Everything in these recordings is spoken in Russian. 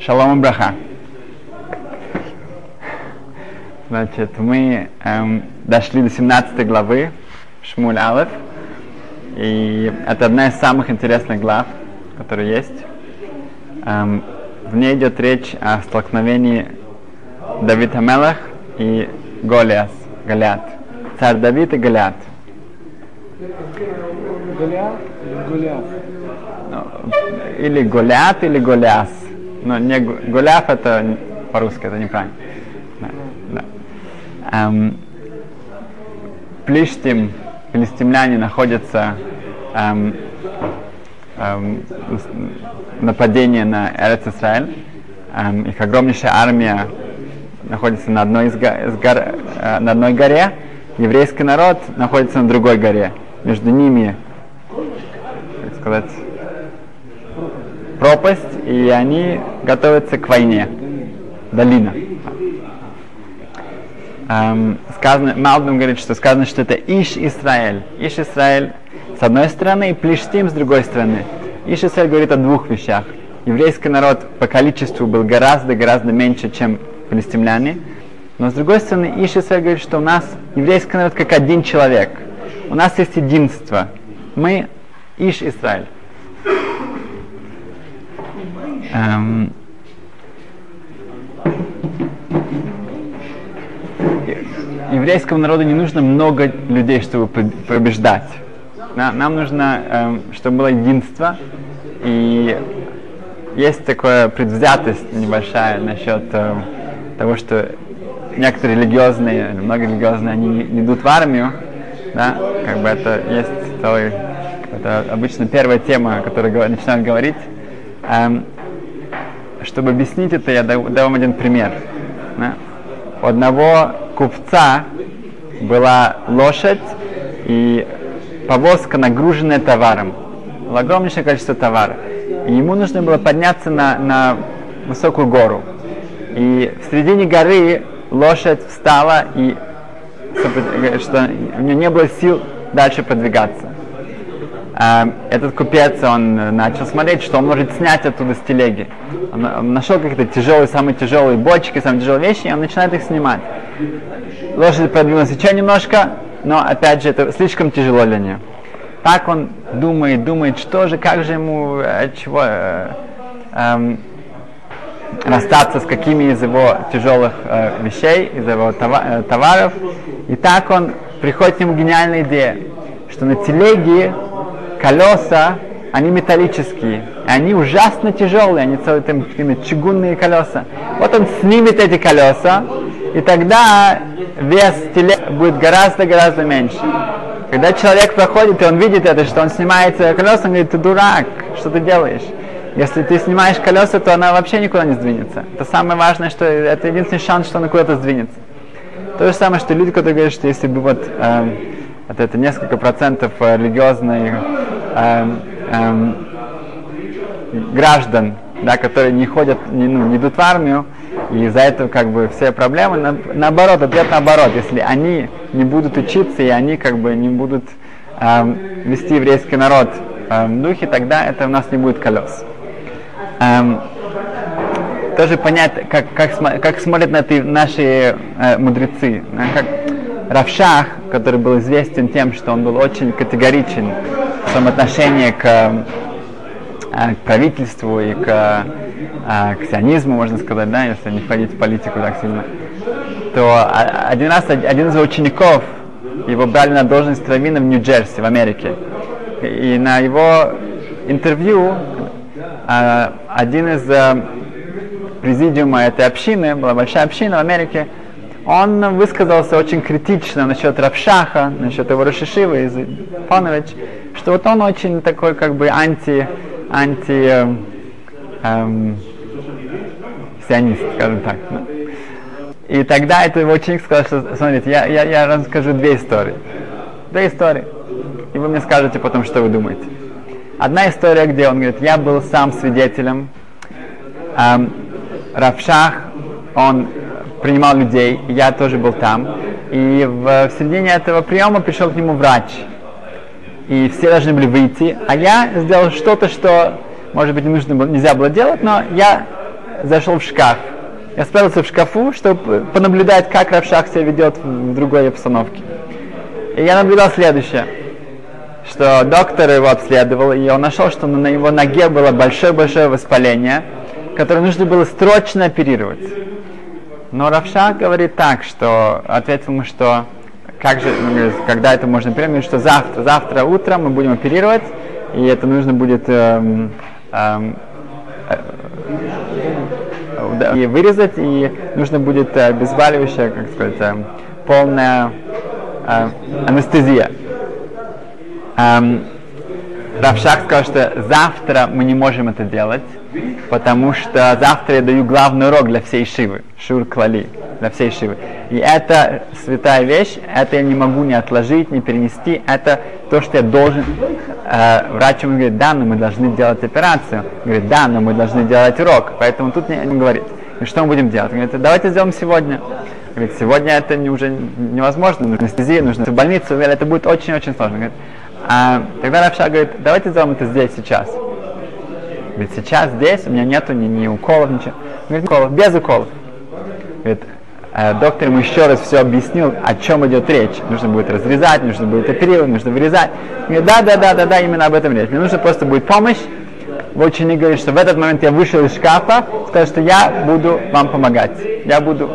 Шалом и браха. Значит, мы эм, дошли до 17 главы Шмуль Алеф. И это одна из самых интересных глав, которые есть. Эм, в ней идет речь о столкновении Давида Мелах и Голиас, Голиат. Царь Давид и Голиат. Голиаф или Голиаф? Или Голиат, или Голиас. Но не Го- Голиаф это по-русски, это неправильно. Да, да. Эм, Плиштим, филистимляне находятся эм, эм, нападение на Эрец Исраэль. Эм, их огромнейшая армия находится на одной, из га- из гор- э, на одной горе. Еврейский народ находится на другой горе. Между ними, как сказать, пропасть, и они готовятся к войне. Долина. Эм, сказано, Малбим говорит, что сказано, что это Иш Исраэль. Иш Исраэль с одной стороны и Плештим с другой стороны. Иш Исраэль говорит о двух вещах. Еврейский народ по количеству был гораздо-гораздо меньше, чем филистимляне. Но с другой стороны, Иш Исраэль говорит, что у нас еврейский народ как один человек. У нас есть единство. Мы Иш Исраэль. Эм, еврейскому народу не нужно много людей, чтобы поб- побеждать. На- Нам нужно, эм, чтобы было единство. И есть такая предвзятость небольшая насчет э, того, что некоторые религиозные, много религиозные, они не, идут в армию. Да? Как бы это есть целый, это обычно первая тема, о которой начинают говорить. Эм, чтобы объяснить это, я дам, дам вам один пример. Да? У одного купца была лошадь и повозка, нагруженная товаром. Было огромнейшее количество товара. И ему нужно было подняться на, на высокую гору. И в середине горы лошадь встала и что у нее не было сил дальше продвигаться. А, этот купец, он э, начал смотреть, что он может снять оттуда с телеги. Он, нашел какие-то тяжелые, самые тяжелые бочки, самые тяжелые вещи, и он начинает их снимать. Лошадь продвинулась еще немножко, но опять же это слишком тяжело для нее. Так он думает, думает, что же, как же ему, э, чего, э, эм, расстаться с какими из его тяжелых э, вещей, из его э, товаров. И так он приходит к нему гениальная идея, что на телеге колеса, они металлические, они ужасно тяжелые, они целые там чугунные колеса. Вот он снимет эти колеса, и тогда вес телеги будет гораздо-гораздо меньше. Когда человек проходит, и он видит это, что он снимает э, колеса, он говорит, ты дурак, что ты делаешь? Если ты снимаешь колеса, то она вообще никуда не сдвинется. Это самое важное, что это единственный шанс, что она куда-то сдвинется. То же самое, что люди, которые говорят, что если бы вот, эм, вот это несколько процентов э, религиозной эм, эм, граждан, да, которые не ходят, не, ну, не идут в армию, и из-за этого как бы все проблемы, на- наоборот, ответ наоборот, если они не будут учиться и они как бы не будут эм, вести еврейский народ эм, в духе, тогда это у нас не будет колес. Эм, тоже понять, как, как, как смотрят на это наши э, мудрецы. Как Равшах, который был известен тем, что он был очень категоричен в своем отношении к, э, к правительству и к, э, к сионизму, можно сказать, да, если не входить в политику так сильно, то один раз од- один из его учеников, его брали на должность раввина в Нью-Джерси, в Америке. И на его интервью э, один из э, президиума этой общины, была большая община в Америке, он высказался очень критично насчет Равшаха, насчет его Рошишива из Панович, что вот он очень такой как бы анти, анти эм, эм, сионист, скажем так. да. И тогда этот его ученик сказал, что смотрите, я, я, я расскажу две истории. Две истории. И вы мне скажете потом, что вы думаете. Одна история, где он говорит, я был сам свидетелем, эм, Равшах, он принимал людей, я тоже был там. И в, в середине этого приема пришел к нему врач. и все должны были выйти, а я сделал что-то, что, может быть, не нужно было, нельзя было делать, но я зашел в шкаф. Я спрятался в шкафу, чтобы понаблюдать, как Равшах себя ведет в другой обстановке. И я наблюдал следующее, что доктор его обследовал, и он нашел, что на его ноге было большое-большое воспаление, которое нужно было срочно оперировать. Но Равшах говорит так, что ответил ему, что как же, когда это можно оперировать, что завтра, завтра утром мы будем оперировать, и это нужно будет эм, эм, э, и вырезать, и нужно будет э, обезболивающее, как сказать, э, полная э, анестезия. Эм, Равшах сказал, что завтра мы не можем это делать, потому что завтра я даю главный урок для всей Шивы, Шур Клали, для всей Шивы. И это святая вещь, это я не могу не отложить, не перенести, это то, что я должен. Э, врач ему говорит, да, но мы должны делать операцию. Говорит, да, но мы должны делать урок. Поэтому тут не, не говорит. Что мы будем делать? Он говорит, давайте сделаем сегодня. Говорит, сегодня это не, уже невозможно, нужно анестезия, нужно в больницу, это будет очень-очень сложно. Говорит, а тогда Равша говорит, давайте сделаем это здесь, сейчас. Говорит, сейчас здесь у меня нету ни, ни уколов, ничего. Говорит, уколов, без уколов. Говорит, э, доктор ему еще раз все объяснил, о чем идет речь. Нужно будет разрезать, нужно будет оперировать, нужно вырезать. Говорит, да, да, да, да, да, именно об этом речь. Мне нужно просто будет помощь. Ученик говорит, что в этот момент я вышел из шкафа, сказал, что я буду вам помогать. Я буду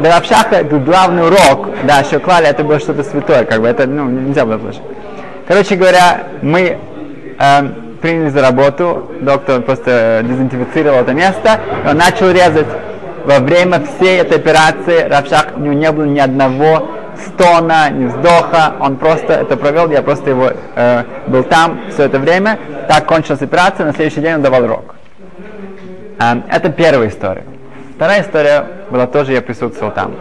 для Равшаха это главный урок, да, что клали это было что-то святое, как бы это, ну, нельзя было отложить. Короче говоря, мы э, приняли за работу, доктор просто дезинфицировал это место, и он начал резать. Во время всей этой операции Равшах, у него не было ни одного стона, ни вздоха, он просто это провел, я просто его э, был там все это время, так кончилась операция, на следующий день он давал урок. Э, это первая история. Вторая история была тоже, я присутствовал там.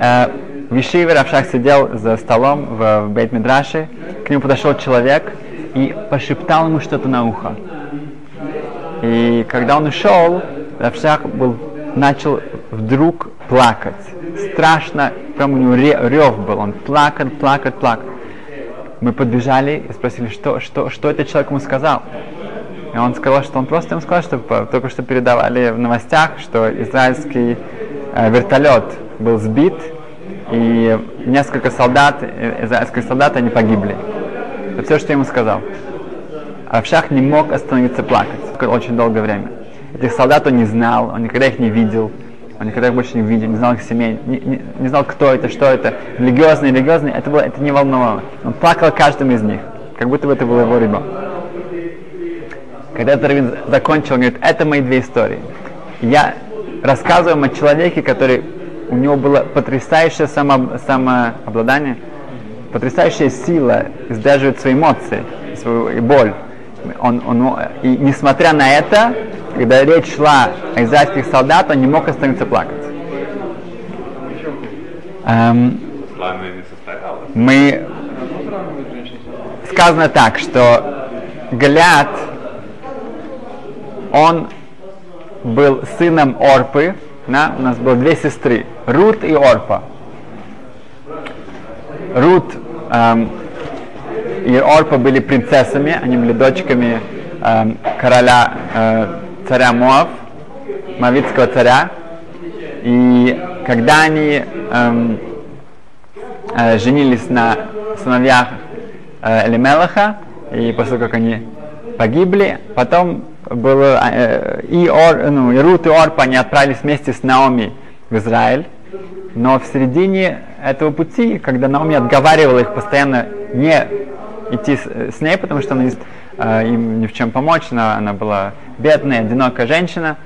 Э, в Ишиве Равшах сидел за столом в, в бейт Мидраше, к нему подошел человек и пошептал ему что-то на ухо. И когда он ушел, Равшах был, начал вдруг плакать. Страшно, прям у него рев был, он плакал, плакал, плакал. Мы подбежали и спросили, что, что, что этот человек ему сказал. И он сказал, что он просто ему сказал, что только что передавали в новостях, что израильский э, вертолет был сбит, и несколько солдат, израильских солдат, они погибли. Это все, что я ему сказал. Равшах не мог остановиться плакать очень долгое время. Этих солдат он не знал, он никогда их не видел, он никогда их больше не видел, не знал их семей, не, не, не знал, кто это, что это, религиозный, религиозный, это, было, это не волновало. Он плакал каждым из них, как будто бы это был его ребенок. Когда раввин закончил, он говорит, это мои две истории. Я рассказываю о человеке, который у него было потрясающее само, самообладание, потрясающая сила сдерживать свои эмоции, свою боль. Он, он, и несмотря на это, когда речь шла о израильских солдат, он не мог остановиться плакать. Эм, мы сказано так, что Галят, он был сыном Орпы, да? У нас было две сестры, Рут и Орпа. Рут эм, и Орпа были принцессами, они были дочками эм, короля э, царя Моав, Мавитского царя. И когда они эм, э, женились на сыновьях э, Элимелаха, и после как они погибли, потом было э, и, Ор, ну, и Рут и Орпа, они отправились вместе с Наоми в Израиль, но в середине этого пути, когда Наоми отговаривала их постоянно не идти с, с ней, потому что она не, э, им ни в чем помочь, она, она была бедная, одинокая женщина,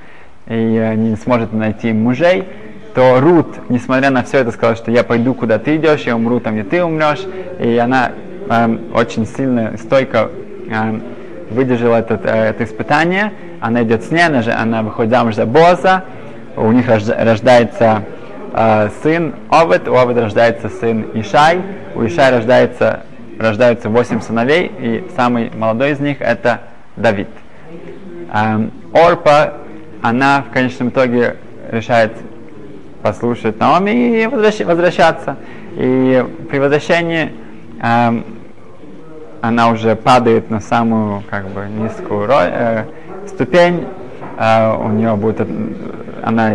и э, не сможет найти мужей, то Рут, несмотря на все это, сказала, что я пойду, куда ты идешь, я умру там, где ты умрешь, и она э, очень сильно, стойко э, выдержала этот, э, это испытание, она идет с ней, она, же, она выходит замуж за Боза, у них рождается э, сын Овет, у Овет рождается сын Ишай, у Ишай рождается, рождаются восемь сыновей, и самый молодой из них это Давид. Эм, Орпа, она в конечном итоге решает послушать Наоми и возвращаться. И при возвращении эм, она уже падает на самую как бы низкую ро- э, ступень, э, у нее будет, она,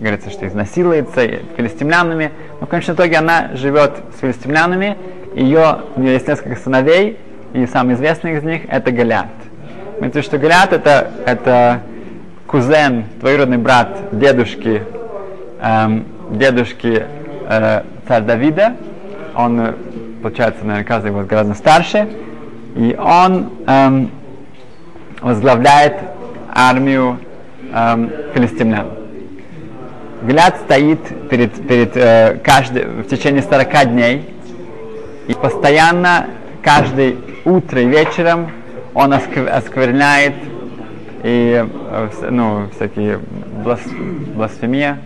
говорится, что изнасилуется филистимлянами, но в конечном итоге она живет с филистимлянами, ее, у нее есть несколько сыновей, и самый известный из них это Галят. Имеется что Галят это, это кузен, двоюродный брат дедушки, эм, дедушки э, царь Давида, он, получается, наверняка его гораздо старше, и он эм, возглавляет армию эм, филистимлян. Гляд стоит перед, перед э, каждый, в течение 40 дней, и постоянно, каждый утро и вечером он оскверняет и э, ну, всякие блас, бласфемия,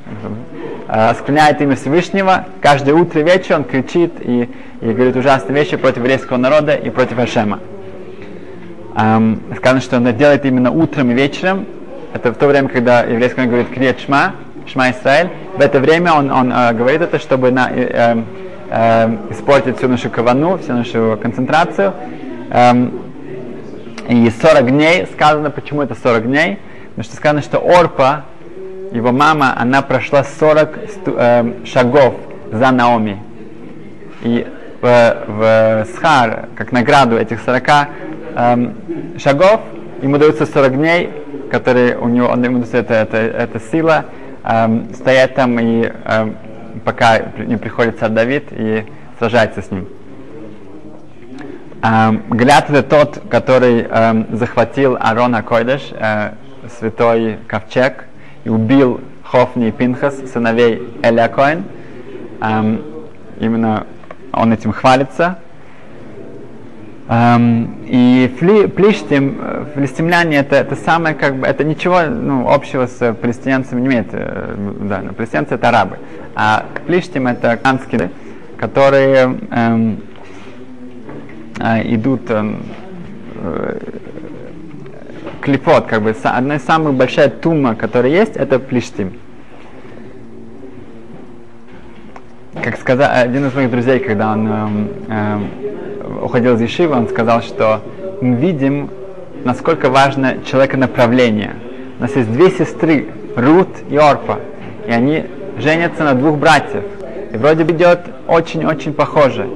э, оскверняет имя Всевышнего. Каждое утро и вечер он кричит и, и говорит ужасные вещи против еврейского народа и против Ашема. Эм, сказано, что он это делает именно утром и вечером. Это в то время, когда еврейский народ говорит «Криет Шма», Шма Исраэль. В это время он, он э, говорит это, чтобы на, э, э, э, испортить всю нашу кавану, всю нашу концентрацию. Эм, и 40 дней, сказано, почему это 40 дней, потому что сказано, что Орпа, его мама, она прошла 40 э, шагов за Наоми. И в, в Схар, как награду этих 40 э, шагов, ему даются 40 дней, которые у него, он, ему дается эта, эта, эта сила, э, стоять там и э, пока не приходит царь Давид и сражается с ним. Эм, Гляд это тот, который эм, захватил Арона Койдеш, э, святой ковчег, и убил Хофни и Пинхас, сыновей Эля Коин. Эм, именно он этим хвалится. Эм, и фли, плиштим, э, филистимляне это, это самое, как бы, это ничего ну, общего с палестинянцами не имеет. Э, да, но палестинцы это арабы. А плиштим это канские, которые эм, э, идут э, клепот, как бы одна из самых большая тума, которая есть, это плештим. Как сказал один из моих друзей, когда он э, э, уходил из Ешивы, он сказал, что мы видим, насколько важно человеконаправление. У нас есть две сестры, Рут и Орпа, и они женятся на двух братьев. И вроде бы идет очень-очень похоже.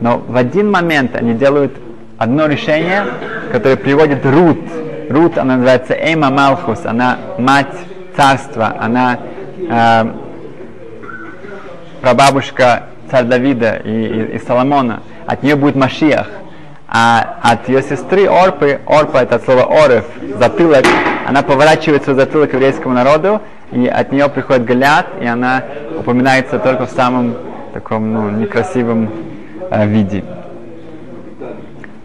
Но в один момент они делают одно решение, которое приводит Рут. Рут, она называется Эйма Малхус, она мать царства, она э, прабабушка царя Давида и, и, и Соломона. От нее будет Машиах. А от ее сестры Орпы, Орпа это от слова Орев, затылок, она поворачивает свой затылок еврейскому народу, и от нее приходит Галят, и она упоминается только в самом таком ну, некрасивом э, виде.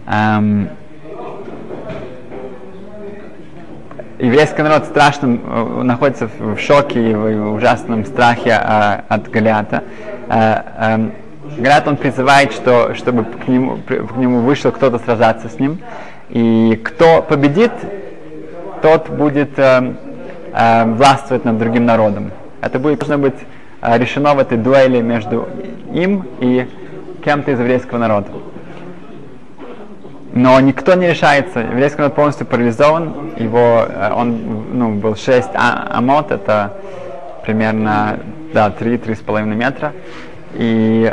Эм, еврейский народ страшно э, находится в, шоке и в, ужасном страхе э, от Галиата. Э, э, Галиат он призывает, что, чтобы к нему, к нему вышел кто-то сражаться с ним. И кто победит, тот будет э, э, властвовать над другим народом. Это будет, должно быть э, решено в этой дуэли между им и кем-то из еврейского народа. Но никто не решается. Еврейский народ полностью парализован. Его, э, он ну, был 6 а, амот, это примерно да, 3-3,5 метра. И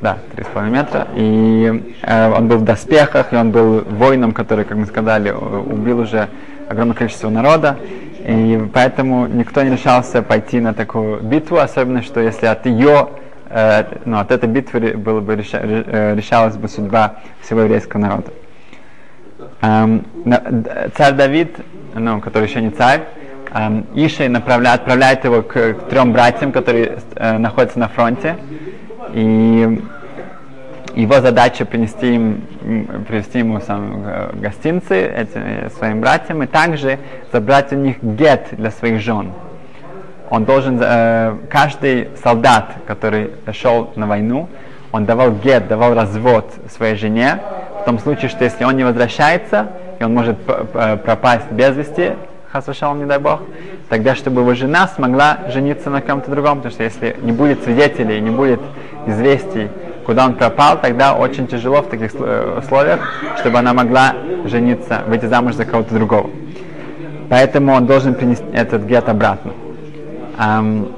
да, 3,5 метра. И э, он был в доспехах, и он был воином, который, как мы сказали, убил уже огромное количество народа. И поэтому никто не решался пойти на такую битву, особенно что если от ее э, ну, от этой битвы было бы реша, э, решалась бы судьба всего еврейского народа. Эм, царь Давид, ну, который еще не царь, эм, Ишей направляет, отправляет его к, к трем братьям, которые э, находятся на фронте. И его задача принести им, привести ему сам, э, гостинцы этим, э, своим братьям и также забрать у них гет для своих жен он должен, э, каждый солдат, который шел на войну, он давал гет, давал развод своей жене, в том случае, что если он не возвращается, и он может пропасть без вести, хасвашалом, не дай бог, тогда, чтобы его жена смогла жениться на ком-то другом, потому что если не будет свидетелей, не будет известий, куда он пропал, тогда очень тяжело в таких э, условиях, чтобы она могла жениться, выйти замуж за кого-то другого. Поэтому он должен принести этот гет обратно. Um,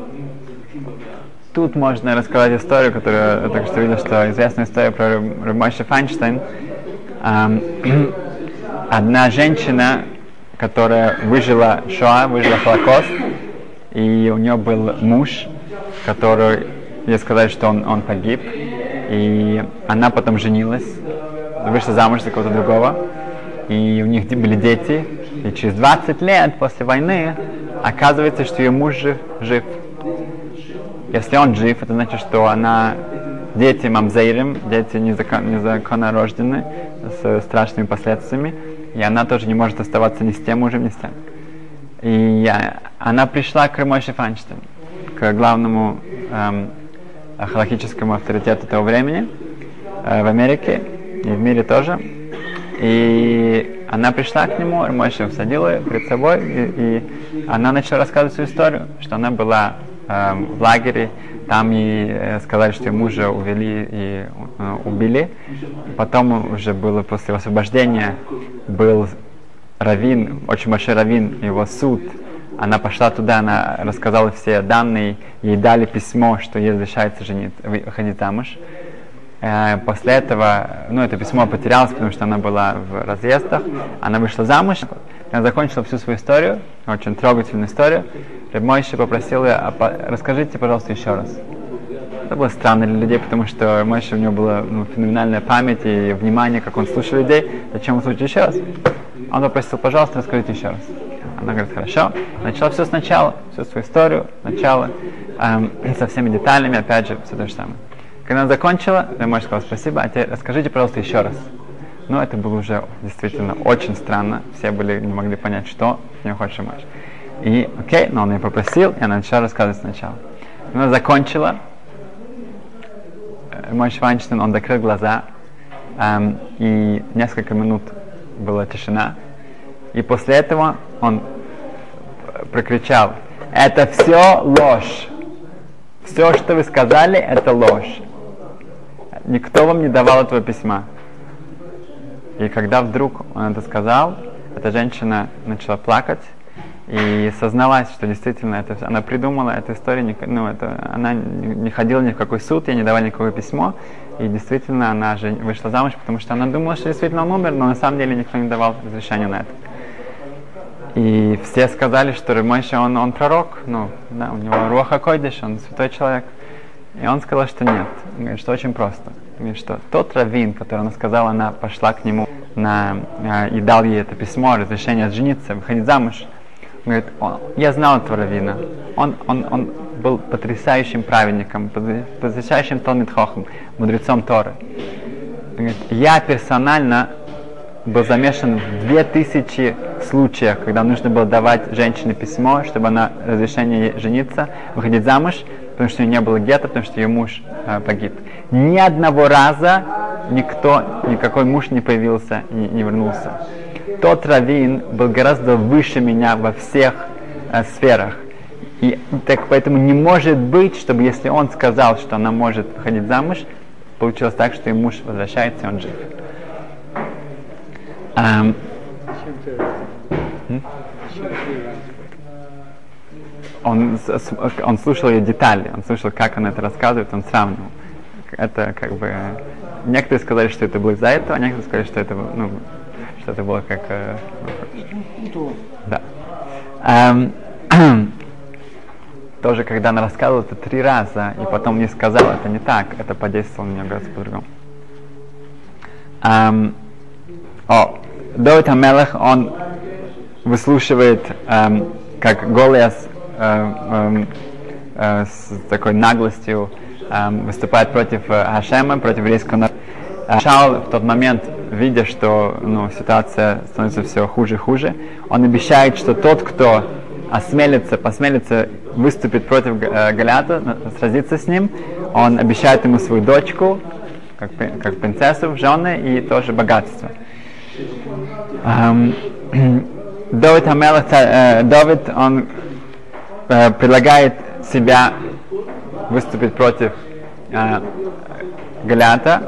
тут можно рассказать историю, которую я только что видел, что известная история про Рабмойша Файнштейн. Um, одна женщина, которая выжила Шоа, выжила Холокост, и у нее был муж, который, ей сказали, что он, он погиб, и она потом женилась, вышла замуж за кого-то другого, и у них были дети, и через 20 лет после войны оказывается, что ее муж жив. жив. Если он жив, это значит, что она дети мамзейрим, дети незакон, незаконно рождены, с страшными последствиями, и она тоже не может оставаться ни с тем мужем, ни с тем. И я, она пришла к Рамойше Фанштейн, к главному эм, халахическому авторитету того времени э, в Америке и в мире тоже. И она пришла к нему, Рамойша усадила ее перед собой, и, и она начала рассказывать свою историю, что она была э, в лагере, там ей э, сказали, что ее мужа увели и э, убили. Потом уже было после освобождения, был равин, очень большой равин, его суд. Она пошла туда, она рассказала все данные, ей дали письмо, что ей разрешается женить, выходить замуж. Э, после этого, ну, это письмо потерялось, потому что она была в разъездах. Она вышла замуж, она закончила всю свою историю, очень трогательную историю. Рабмойша попросил ее, а, расскажите, пожалуйста, еще раз. Это было странно для людей, потому что Мойша у него была ну, феноменальная память и внимание, как он слушал людей. Зачем он слушать еще раз? Он попросил, пожалуйста, расскажите еще раз. Она говорит, хорошо. Начала все сначала, всю свою историю, начало, эм, со всеми деталями, опять же, все то же самое. Когда она закончила, Рамой сказал, спасибо, а теперь расскажите, пожалуйста, еще раз. Ну, это было уже действительно очень странно. Все были, не могли понять, что не хочет Рамой. И, окей, но он ее попросил, и она начала рассказывать сначала. Она закончила, мой Швайнштейн, он закрыл глаза, эм, и несколько минут была тишина. И после этого он прокричал, это все ложь. Все, что вы сказали, это ложь. Никто вам не давал этого письма. И когда вдруг он это сказал, эта женщина начала плакать, и созналась, что действительно это, она придумала эту историю, ну, это, она не ходила ни в какой суд, ей не давали никакое письмо, и действительно она же вышла замуж, потому что она думала, что действительно он умер, но на самом деле никто не давал разрешения на это. И все сказали, что Рамойша, он, он пророк, ну, да, у него руаха койдыш, он святой человек. И он сказал, что нет. Он говорит, что очень просто. Он говорит, что тот раввин, который она сказала, она пошла к нему на, э, и дал ей это письмо, разрешение жениться, выходить замуж, говорит, он, я знал этого равина. Он, он, он был потрясающим праведником, потрясающим Талмитхохом, мудрецом Торы. Он говорит, я персонально был замешан в две тысячи случаях, когда нужно было давать женщине письмо, чтобы она разрешение жениться, выходить замуж, потому что у нее не было гетто, потому что ее муж э, погиб. Ни одного раза никто, никакой муж не появился и не вернулся тот раввин был гораздо выше меня во всех э, сферах. И так поэтому не может быть, чтобы если он сказал, что она может выходить замуж, получилось так, что и муж возвращается, и он жив. Um, он, он слушал ее детали, он слушал, как она это рассказывает, он сравнивал. Это как бы... Некоторые сказали, что это было из-за этого, а некоторые сказали, что это ну, что это было как... Э, да. Эм, тоже, когда она рассказывала это три раза, и потом не сказала, это не так, это подействовало на нее гораздо по-другому. Эм, о, Давид Амелах, он выслушивает, эм, как Голиас э, э, э, с такой наглостью э, выступает против э, Хашема, против еврейского народа. Шаул в тот момент видя, что ну, ситуация становится все хуже и хуже, он обещает, что тот, кто осмелится, посмелится выступить против э, Галиата, сразиться с ним, он обещает ему свою дочку, как, как принцессу в жены и тоже богатство. Давид Амелах, э, Давид, он э, предлагает себя выступить против э, Галята,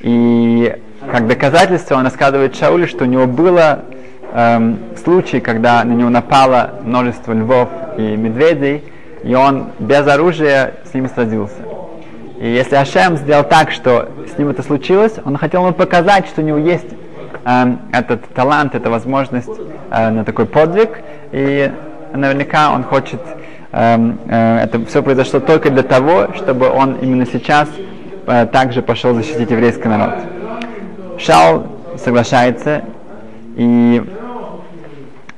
и как доказательство он рассказывает Шаулю, что у него было эм, случай, когда на него напало множество львов и медведей, и он без оружия с ними сразился. И если Ашем сделал так, что с ним это случилось, он хотел ему показать, что у него есть э, этот талант, эта возможность э, на такой подвиг, и наверняка он хочет, э, э, это все произошло только для того, чтобы он именно сейчас э, также пошел защитить еврейский народ. Шаул соглашается, и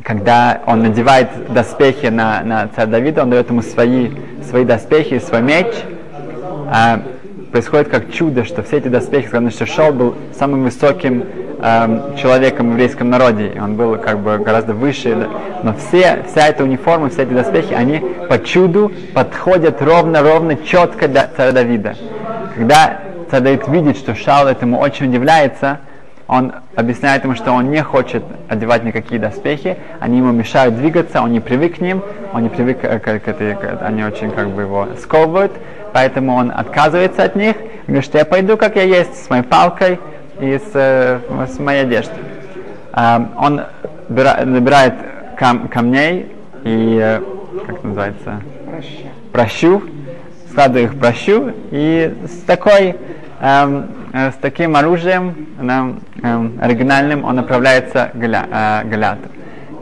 когда он надевает доспехи на, на царя Давида, он дает ему свои, свои доспехи, свой меч, а, происходит как чудо, что все эти доспехи, сказано, что Шаул был самым высоким эм, человеком в еврейском народе, он был как бы гораздо выше, но все, вся эта униформа, все эти доспехи, они по чуду подходят ровно-ровно, четко для царя Давида. Когда царь Давид видит, что Шаул этому очень удивляется, он объясняет ему, что он не хочет одевать никакие доспехи, они ему мешают двигаться, он не привык к ним, он не привык к, к, этой, к, они очень как бы его сковывают, поэтому он отказывается от них, говорит, что я пойду, как я есть, с моей палкой и с, э, с моей одеждой. А, он набирает кам, камней и, э, как называется, прощу, складываю их прощу, и с такой эм, э, с таким оружием эм, эм, оригинальным он направляется к Галя, э.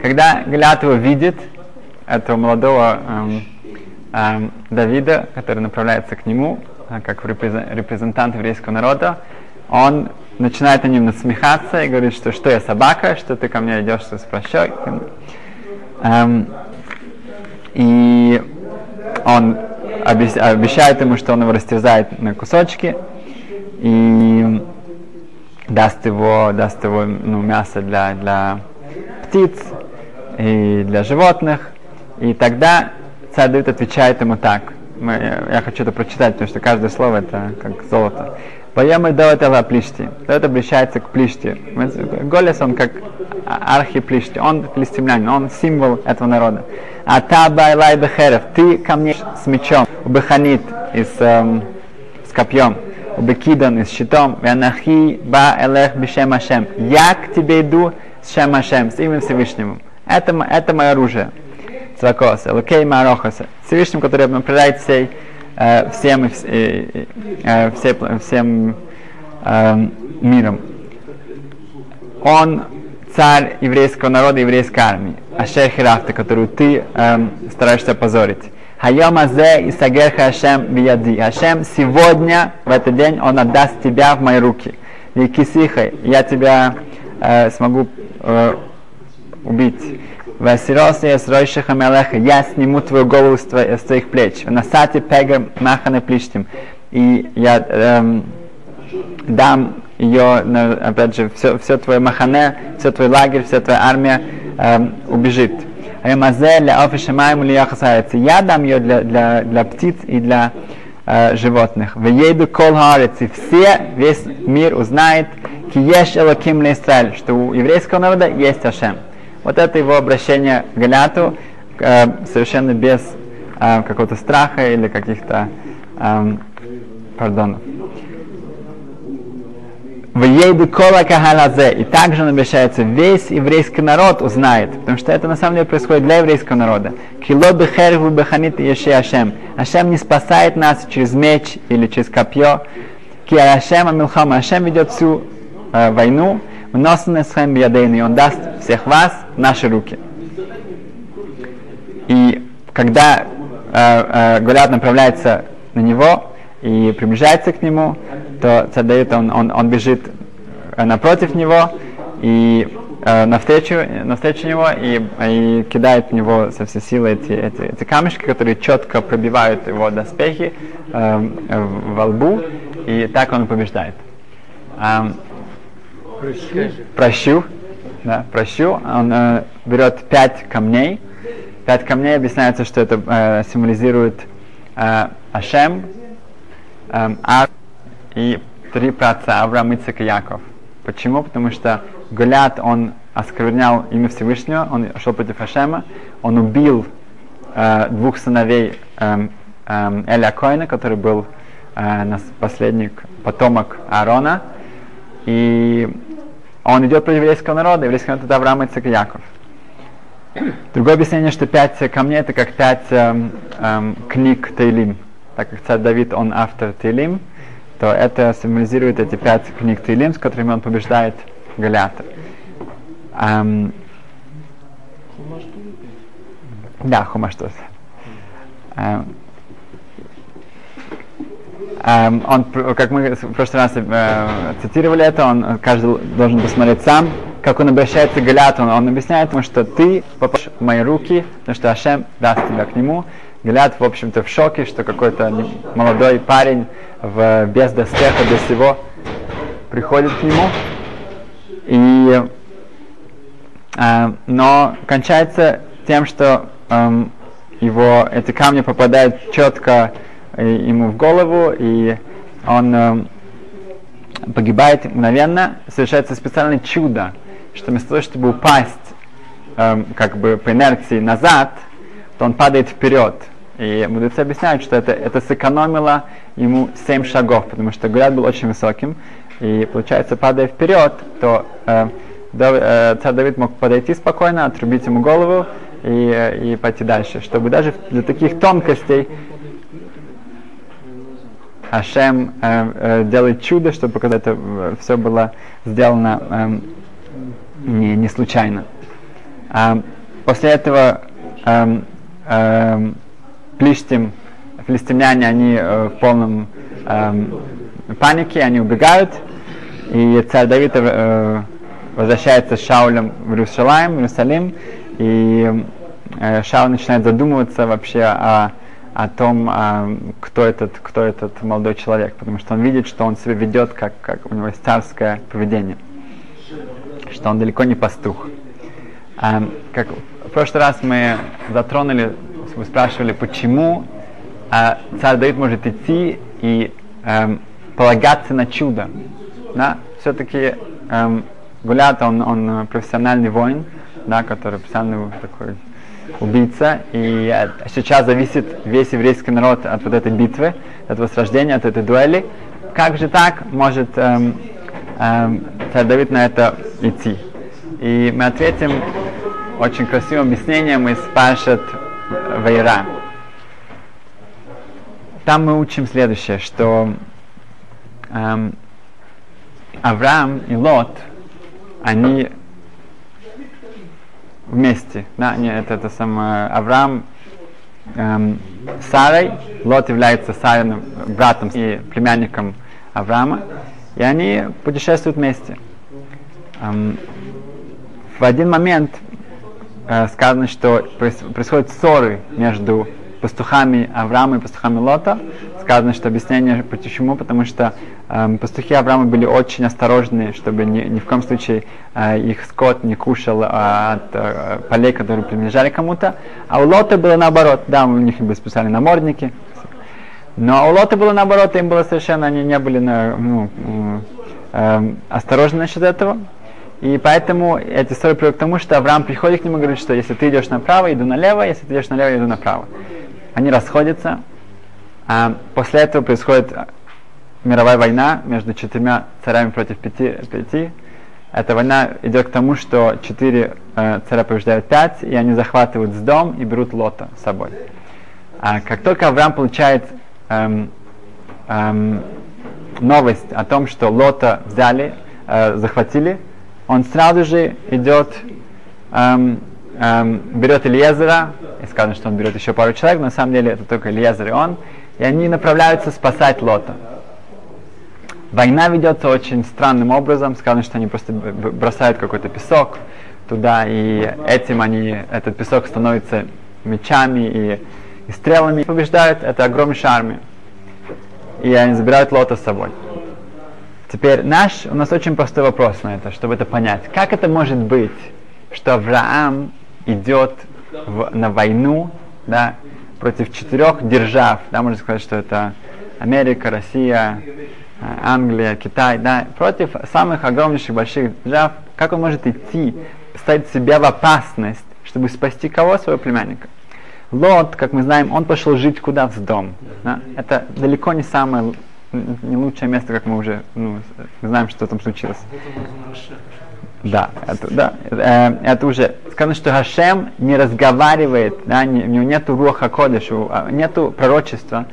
Когда Галят его видит, этого молодого эм, эм, Давида, который направляется к нему, как репрезентант еврейского народа, он начинает на ним насмехаться и говорит, что что я собака, что ты ко мне идешь с прощой. Эм, и он обещает ему, что он его растерзает на кусочки и даст его, даст его ну, мясо для, для птиц и для животных. И тогда царь Давид отвечает ему так. Мы, я хочу это прочитать, потому что каждое слово это как золото. Поем до этого плишти. Это обращается к плишти. Голес он как архиплишти. Он филистимлянин, он символ этого народа. А та байлай бехерев. Ты ко мне с мечом. Беханит и с, эм, с копьем. Бекидан и с щитом. Вянахи ба элех бишем Ашем. Я к тебе иду с Шем Ашем, с именем Всевышнему. Это, это мое оружие. Цвакос, Элокей Марохас. Всевышним, который управляет всей э, всем, э, э, все, всем э, миром. Он царь еврейского народа, еврейской армии. Ашер Хирафта, которую ты э, стараешься позорить. Хайом Азе и Сагер Хашем Вияди. Хашем сегодня, в этот день, он отдаст тебя в мои руки. И кисихай, я тебя э, смогу э, убить. Васирос я сройшиха мелеха, я сниму твою голову с, твоих, с твоих плеч. Пега махане плиштим. И я эм, дам ее, опять же, все, все твое махане, все твой лагерь, вся твоя армия эм, убежит. Я дам ее для, для, для птиц и для э, животных. В еду кол и все, весь мир узнает, киеш элоким Израиль, что у еврейского народа есть Ашем. Вот это его обращение к Галяту э, совершенно без э, какого-то страха или каких-то э, пардонов. В ейду кола кахалазе. И также он обещается, весь еврейский народ узнает, потому что это на самом деле происходит для еврейского народа. Кило бехерву беханит еше Ашем. Ашем не спасает нас через меч или через копье. Ки Ашем амилхама. Ашем ведет всю э, войну, Вносны с и он даст всех вас в наши руки. И когда э, э, Голиат направляется на него и приближается к нему, то царь он, он, он бежит э, напротив него и э, навстречу, навстречу него и, и кидает в него со всей силы эти, эти, эти камешки, которые четко пробивают его доспехи э, во лбу, и так он побеждает. Эм, Прощу. Да, прощу. Он э, берет пять камней. Пять камней объясняется, что это э, символизирует э, Ашем, э, Ар и три праца Авраам, Ицек и Яков. Почему? Потому что Голят, он осквернял имя Всевышнего, он шел против Ашема, он убил э, двух сыновей э, э, Эля Коина, который был э, нас последник, потомок Аарона, и он идет против еврейского народа, еврейский народ это Авраам, Ицек и Яков. Другое объяснение, что пять камней это как пять эм, эм, книг Тейлим. Так как царь Давид, он автор Тейлим, то это символизирует эти пять книг Тейлим, с которыми он побеждает Галята. Эм, да, Хумаштус. Эм, он, как мы в прошлый раз э, цитировали это, он каждый должен посмотреть сам, как он обращается к Галяту. Он, объясняет ему, что ты попадешь в мои руки, потому что Ашем даст тебя к нему. Галят, в общем-то, в шоке, что какой-то молодой парень в, без доспеха, без всего приходит к нему. И, э, но кончается тем, что э, его эти камни попадают четко ему в голову, и он э, погибает мгновенно. Совершается специальное чудо, что вместо того, чтобы упасть э, как бы по инерции назад, то он падает вперед. И мудрецы объясняют, что это, это сэкономило ему 7 шагов, потому что Гулят был очень высоким. И получается, падая вперед, то э, э, царь Давид мог подойти спокойно, отрубить ему голову и, э, и пойти дальше. Чтобы даже для таких тонкостей Ашем э, э, делает чудо, чтобы показать, это э, все было сделано э, не, не случайно. А, после этого э, э, Плиштим, филистимляне, они э, в полном э, панике, они убегают, и царь Давид э, возвращается с Шаулем в Иерусалим, Иерусалим, и э, Шауль начинает задумываться вообще о, о том, э, кто, этот, кто этот молодой человек, потому что он видит, что он себя ведет, как, как у него есть царское поведение, что он далеко не пастух. Э, как в прошлый раз мы затронули вы спрашивали, почему э, царь Давид может идти и полагаться на чудо. Да? Все-таки э, Гулят, он, он профессиональный воин, да, который профессиональный такой убийца, и сейчас зависит весь еврейский народ от вот этой битвы, от сражения, от этой дуэли. Как же так может эм, эм, царь Давид на это идти? И мы ответим очень красивым объяснением из Пашет Вайра. Там мы учим следующее, что эм, Авраам и Лот, они вместе, да, нет, это, это самое, Авраам эм, Сарой, Лот является Сариным братом и племянником Авраама, и они путешествуют вместе. Эм, в один момент э, сказано, что происходят ссоры между пастухами Авраама и пастухами Лота. Сказано, что объяснение почему, потому что э, пастухи Авраама были очень осторожны, чтобы ни, ни в коем случае э, их скот не кушал э, от э, полей, которые принадлежали кому-то. А у Лота было наоборот, да, у них были специальные намордники. Но у Лота было наоборот, им было совершенно, они не были на, ну, э, осторожны насчет этого. И поэтому эти истории приводят к тому, что Авраам приходит к нему и говорит, что если ты идешь направо, иду налево, если ты идешь налево, иду направо. Они расходятся. А после этого происходит мировая война между четырьмя царями против пяти. пяти. Эта война идет к тому, что четыре э, царя побеждают пять, и они захватывают с дом и берут Лота с собой. А как только Авраам получает эм, эм, новость о том, что Лота взяли, э, захватили, он сразу же идет, эм, эм, берет Ильезера, и сказано, что он берет еще пару человек, но на самом деле это только Ильезер и он, и они направляются спасать Лота. Война ведется очень странным образом, сказано, что они просто бросают какой-то песок туда, и этим они, этот песок становится мечами и, и стрелами, побеждают, это огромнейшая армия. И они забирают Лота с собой. Теперь наш, у нас очень простой вопрос на это, чтобы это понять. Как это может быть, что Авраам идет в, на войну да, против четырех держав, да, можно сказать, что это Америка, Россия, э, Англия, Китай, да, против самых огромнейших больших держав, как он может идти, ставить себя в опасность, чтобы спасти кого? Своего племянника. Лот, как мы знаем, он пошел жить куда? В дом. Да? Это далеко не самое не лучшее место, как мы уже ну, знаем, что там случилось. Да, это, да, э, это уже сказано, что Хашем не разговаривает, да, не, у него нету руха кодышу, а, нету пророчества.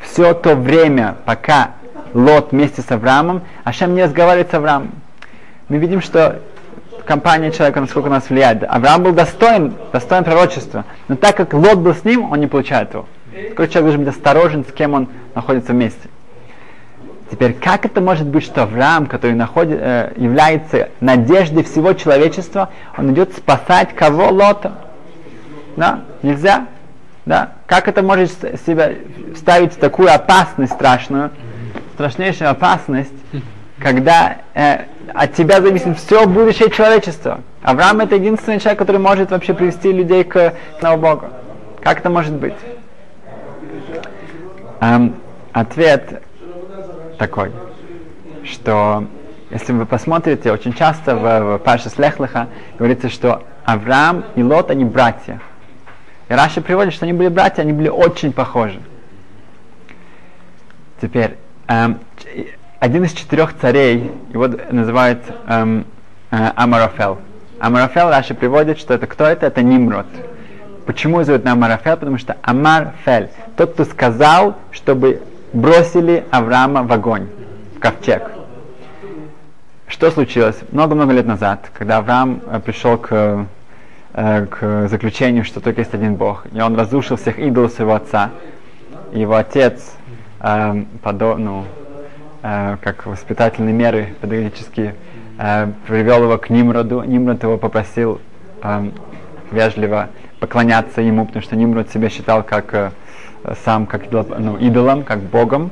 Все то время, пока Лот вместе с Авраамом, Хашем не разговаривает с Авраамом. Мы видим, что компания человека, насколько нас влияет. Авраам был достоин, достоин пророчества, но так как Лот был с ним, он не получает его. Такой человек должен быть осторожен, с кем он находится вместе. Теперь, как это может быть, что Авраам, который находит, э, является надеждой всего человечества, он идет спасать кого? Лота. Да? Нельзя. Да? Как это может себя ставить в такую опасность страшную, страшнейшую опасность, когда э, от тебя зависит все будущее человечества. Авраам это единственный человек, который может вообще привести людей к одного Бога. Как это может быть? Эм, ответ такой, что если вы посмотрите, очень часто в, в Паше Слехлиха говорится, что Авраам и Лот, они братья. И Раша приводит, что они были братья, они были очень похожи. Теперь, эм, один из четырех царей, его называют эм, э, Амарафел. Амарафел Раша приводит, что это кто это? Это Нимрод. Почему зовут на Амарафел? Потому что Амарфель, тот, кто сказал, чтобы бросили Авраама в огонь, в ковчег. Что случилось? Много-много лет назад, когда Авраам э, пришел к, э, к заключению, что только есть один Бог, и он разрушил всех идолов своего отца, его отец, э, подо, ну, э, как воспитательные меры педагогические, э, привел его к Нимроду. Нимрод его попросил э, вежливо поклоняться ему, потому что Нимрод себя считал как э, сам как ну, идолом, как богом.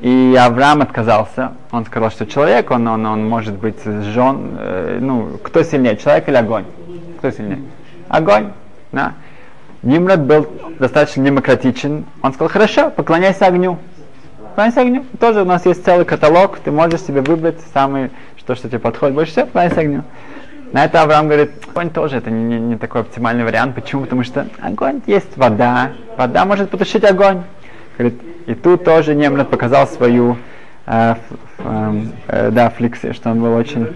И Авраам отказался. Он сказал, что человек, он, он, он может быть сжен. Э, ну, кто сильнее, человек или огонь? Кто сильнее? Огонь. Да. Нимрод был достаточно демократичен. Он сказал, хорошо, поклоняйся огню. Поклоняйся огню. Тоже у нас есть целый каталог, ты можешь себе выбрать самый, что, что тебе подходит больше всего, поклоняйся огню. На это Авраам говорит, огонь тоже это не, не, не такой оптимальный вариант. Почему? Потому что огонь есть вода. Вода может потушить огонь. Говорит, и тут тоже Немрод показал свою э, э, э, да, фликсию, что он был очень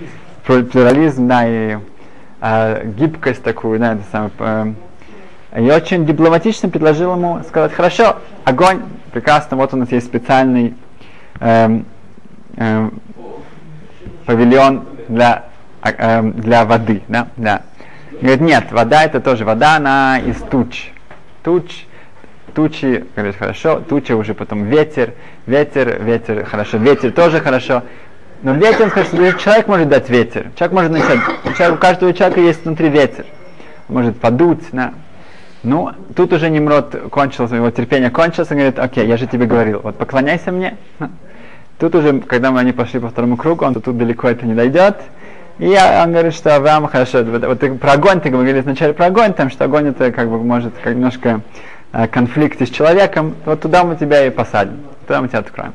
плюрализм, да, и э, гибкость такую, да, это самое, э, и очень дипломатично предложил ему сказать, хорошо, огонь, прекрасно, вот у нас есть специальный э, э, павильон для для воды, да, да. Говорит, нет, вода это тоже вода, она из туч. Туч, тучи, говорит, хорошо, туча уже потом ветер, ветер, ветер, хорошо, ветер тоже хорошо. Но ветер, хорошо, человек может дать ветер. Человек может начать, у каждого человека есть внутри ветер. Может подуть, да. Ну, тут уже Немрод кончился, его терпение кончилось, он говорит, окей, я же тебе говорил, вот поклоняйся мне. Тут уже, когда мы они пошли по второму кругу, он тут далеко это не дойдет. И он говорит, что Авраам хорошо, вот, вот ты, про огонь ты говорили вначале про огонь, там что огонь это как бы может как немножко э, конфликт с человеком, вот туда мы тебя и посадим, туда мы тебя откроем.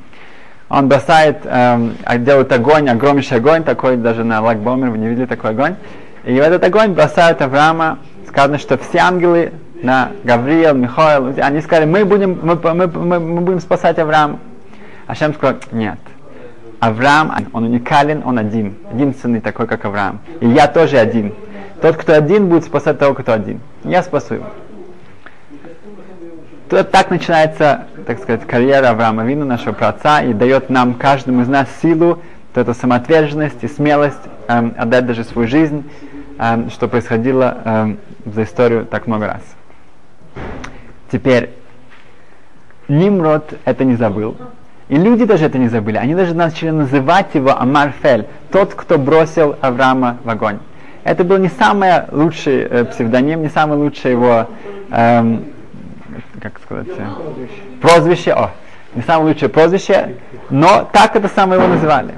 Он бросает, эм, а делает огонь, огромнейший огонь, такой даже на Лагбомер, вы не видели такой огонь. И в этот огонь бросают Авраама, сказано, что все ангелы, на Гавриил, Михаил, они сказали, мы будем, мы, мы, мы, мы будем спасать Авраама. А Шем сказал, нет, Авраам, он уникален, он один. Единственный такой, как Авраам. И я тоже один. Тот, кто один, будет спасать того, кто один. Я спасу его. Тут так начинается, так сказать, карьера Авраама Вину, нашего праотца, и дает нам, каждому из нас, силу, вот эту самоотверженность и смелость эм, отдать даже свою жизнь, эм, что происходило эм, за историю так много раз. Теперь, Нимрод это не забыл. И люди даже это не забыли. Они даже начали называть его Амарфель, тот, кто бросил Авраама в огонь. Это был не самый лучший э, псевдоним, не самый лучший его, эм, как сказать, э, прозвище. О, не самое лучшее прозвище, но так это самое его называли.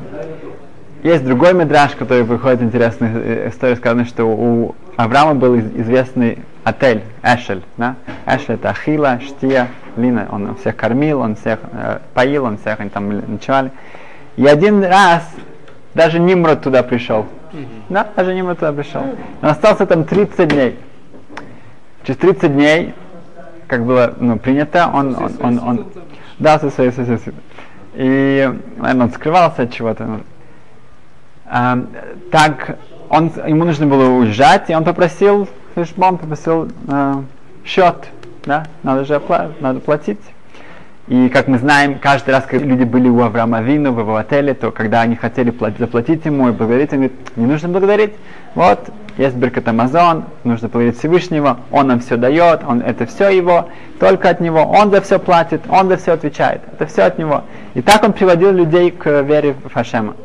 Есть другой медраж, который выходит интересная э, история, сказано, что у Авраама был известный отель Эшель. Да? Эшель это Ахила, Штия, Лина. Он всех кормил, он всех э, поил, он всех они там ночевали. И один раз даже Нимрод туда пришел. Mm-hmm. Да, даже Нимрод туда пришел. Он остался там 30 дней. Через 30 дней, как было ну, принято, он, он, он, он, он да, со своей, И, наверное, он скрывался от чего-то. А, так, он, ему нужно было уезжать, и он попросил, он попросил а, счет, да, надо же опла- надо платить. И как мы знаем, каждый раз, когда люди были у Авраама Вину в его отеле, то когда они хотели платить, заплатить ему и благодарить, он говорит, не нужно благодарить. Вот, есть Беркат Амазон, нужно благодарить Всевышнего, он нам все дает, он, это все его, только от него, он за все платит, он за все отвечает, это все от него. И так он приводил людей к вере в Хашема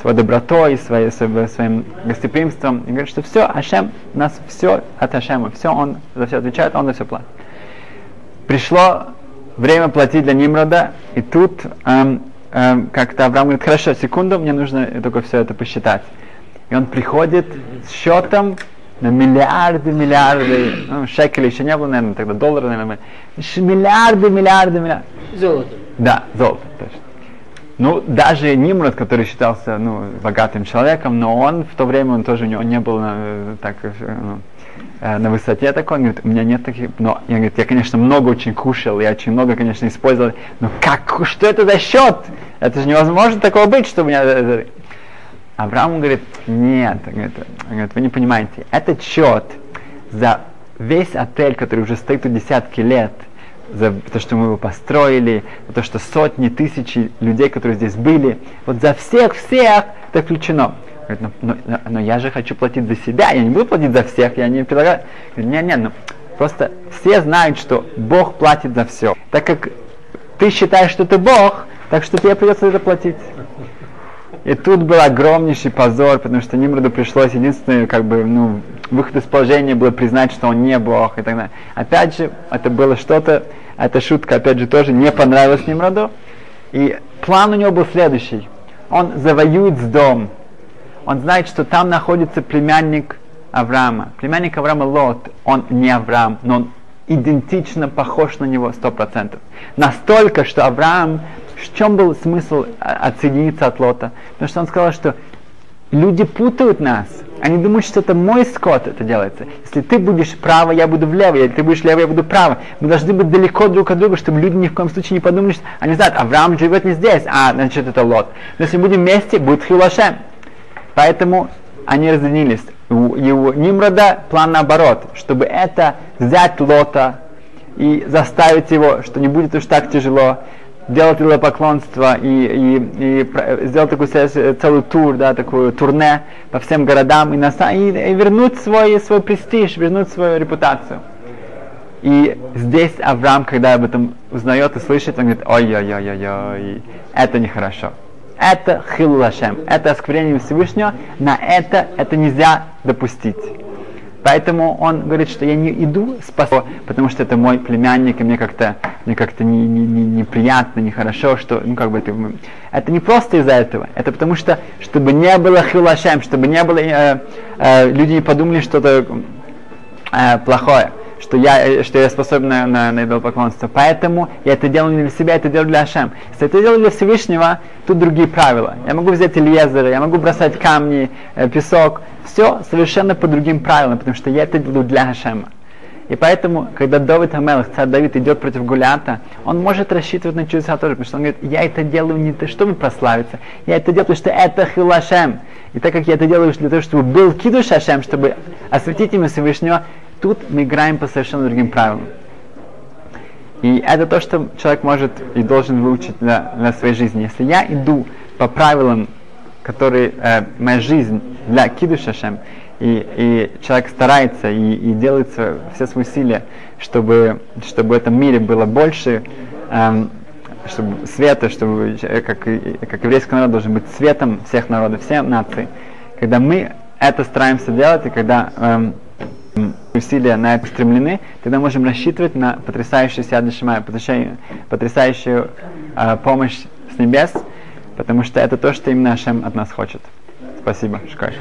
своей добротой, своей, своим гостеприимством. И говорит, что все, Ашем, у нас все от Ашема, все он за все отвечает, он за все платит. Пришло время платить для Нимрода, и тут эм, эм, как-то Авраам говорит, хорошо, секунду, мне нужно только все это посчитать. И он приходит с счетом на миллиарды, миллиарды, ну, шекелей еще не было, наверное, тогда доллары, наверное, миллиарды, миллиарды, миллиарды. Золото. Да, золото, точно. Ну, даже Нимрод, который считался ну, богатым человеком, но он в то время, он тоже у него не был на, так, ну, на высоте такой, он говорит, у меня нет таких, но я, говорит, я, конечно, много очень кушал, я очень много, конечно, использовал, но как, что это за счет? Это же невозможно такого быть, чтобы у меня... Авраам говорит, нет, говорит, говорит, вы не понимаете, этот счет за весь отель, который уже стоит у десятки лет – за то, что мы его построили, за то, что сотни, тысячи людей, которые здесь были, вот за всех-всех это включено. Говорит, но, но, но я же хочу платить за себя, я не буду платить за всех, я не предлагаю. Говорит, нет, нет, ну просто все знают, что Бог платит за все. Так как ты считаешь, что ты Бог, так что тебе придется это платить. И тут был огромнейший позор, потому что Нимроду пришлось единственное, как бы, ну, выход из положения было признать, что он не Бог и так далее. Опять же, это было что-то, эта шутка, опять же, тоже не понравилась Нимроду. И план у него был следующий. Он завоюет с дом. Он знает, что там находится племянник Авраама. Племянник Авраама Лот, он не Авраам, но он идентично похож на него сто процентов. Настолько, что Авраам, в чем был смысл отсоединиться от Лота? Потому что он сказал, что люди путают нас. Они думают, что это мой скот это делается. Если ты будешь право, я буду влево, если ты будешь лево, я буду право. Мы должны быть далеко друг от друга, чтобы люди ни в коем случае не подумали, что они знают, Авраам живет не здесь, а значит это Лот. Но если будем вместе, будет Хилашем. Поэтому они разделились. У, у Нимрода план наоборот, чтобы это взять Лота и заставить его, что не будет уж так тяжело, делать идолопоклонство и, и, и сделать такую целый тур, да, такую турне по всем городам и, на, и, и вернуть свой, свой престиж, вернуть свою репутацию. И здесь Авраам, когда об этом узнает и слышит, он говорит, ой-ой-ой-ой, это нехорошо. Это хиллашем, это осквернение Всевышнего, на это, это нельзя допустить. Поэтому он говорит, что я не иду спасать, потому что это мой племянник, и мне как-то мне как-то не, не, не, неприятно, нехорошо, что, ну как бы это, это не просто из-за этого, это потому что, чтобы не было хилашем, чтобы не было, э, э, люди не подумали что-то э, плохое что я, что я способен на, на, на идолопоклонство. Поэтому я это делаю не для себя, это делаю для Ашем. Если это делаю для Всевышнего, тут другие правила. Я могу взять Ильезера, я могу бросать камни, э, песок. Все совершенно по другим правилам, потому что я это делаю для Ашема. И поэтому, когда Давид Амелах, царь Давид, идет против Гулята, он может рассчитывать на чудеса тоже, потому что он говорит, я это делаю не то, чтобы прославиться, я это делаю, потому что это Хилашем. И так как я это делаю для того, чтобы был Кидуш Ашем, чтобы осветить имя Всевышнего, Тут мы играем по совершенно другим правилам. И это то, что человек может и должен выучить для, для своей жизни. Если я иду по правилам, которые э, моя жизнь для кидушашем, и, и человек старается и, и делает все, свои усилия, чтобы, чтобы в этом мире было больше эм, чтобы света, чтобы как, как еврейский народ должен быть светом всех народов, всех наций. Когда мы это стараемся делать, и когда эм, усилия на это стремлены, тогда можем рассчитывать на потрясающую Сяду Шимая, потрясающую, э, помощь с небес, потому что это то, что именно Ашем от нас хочет. Спасибо, Шкай.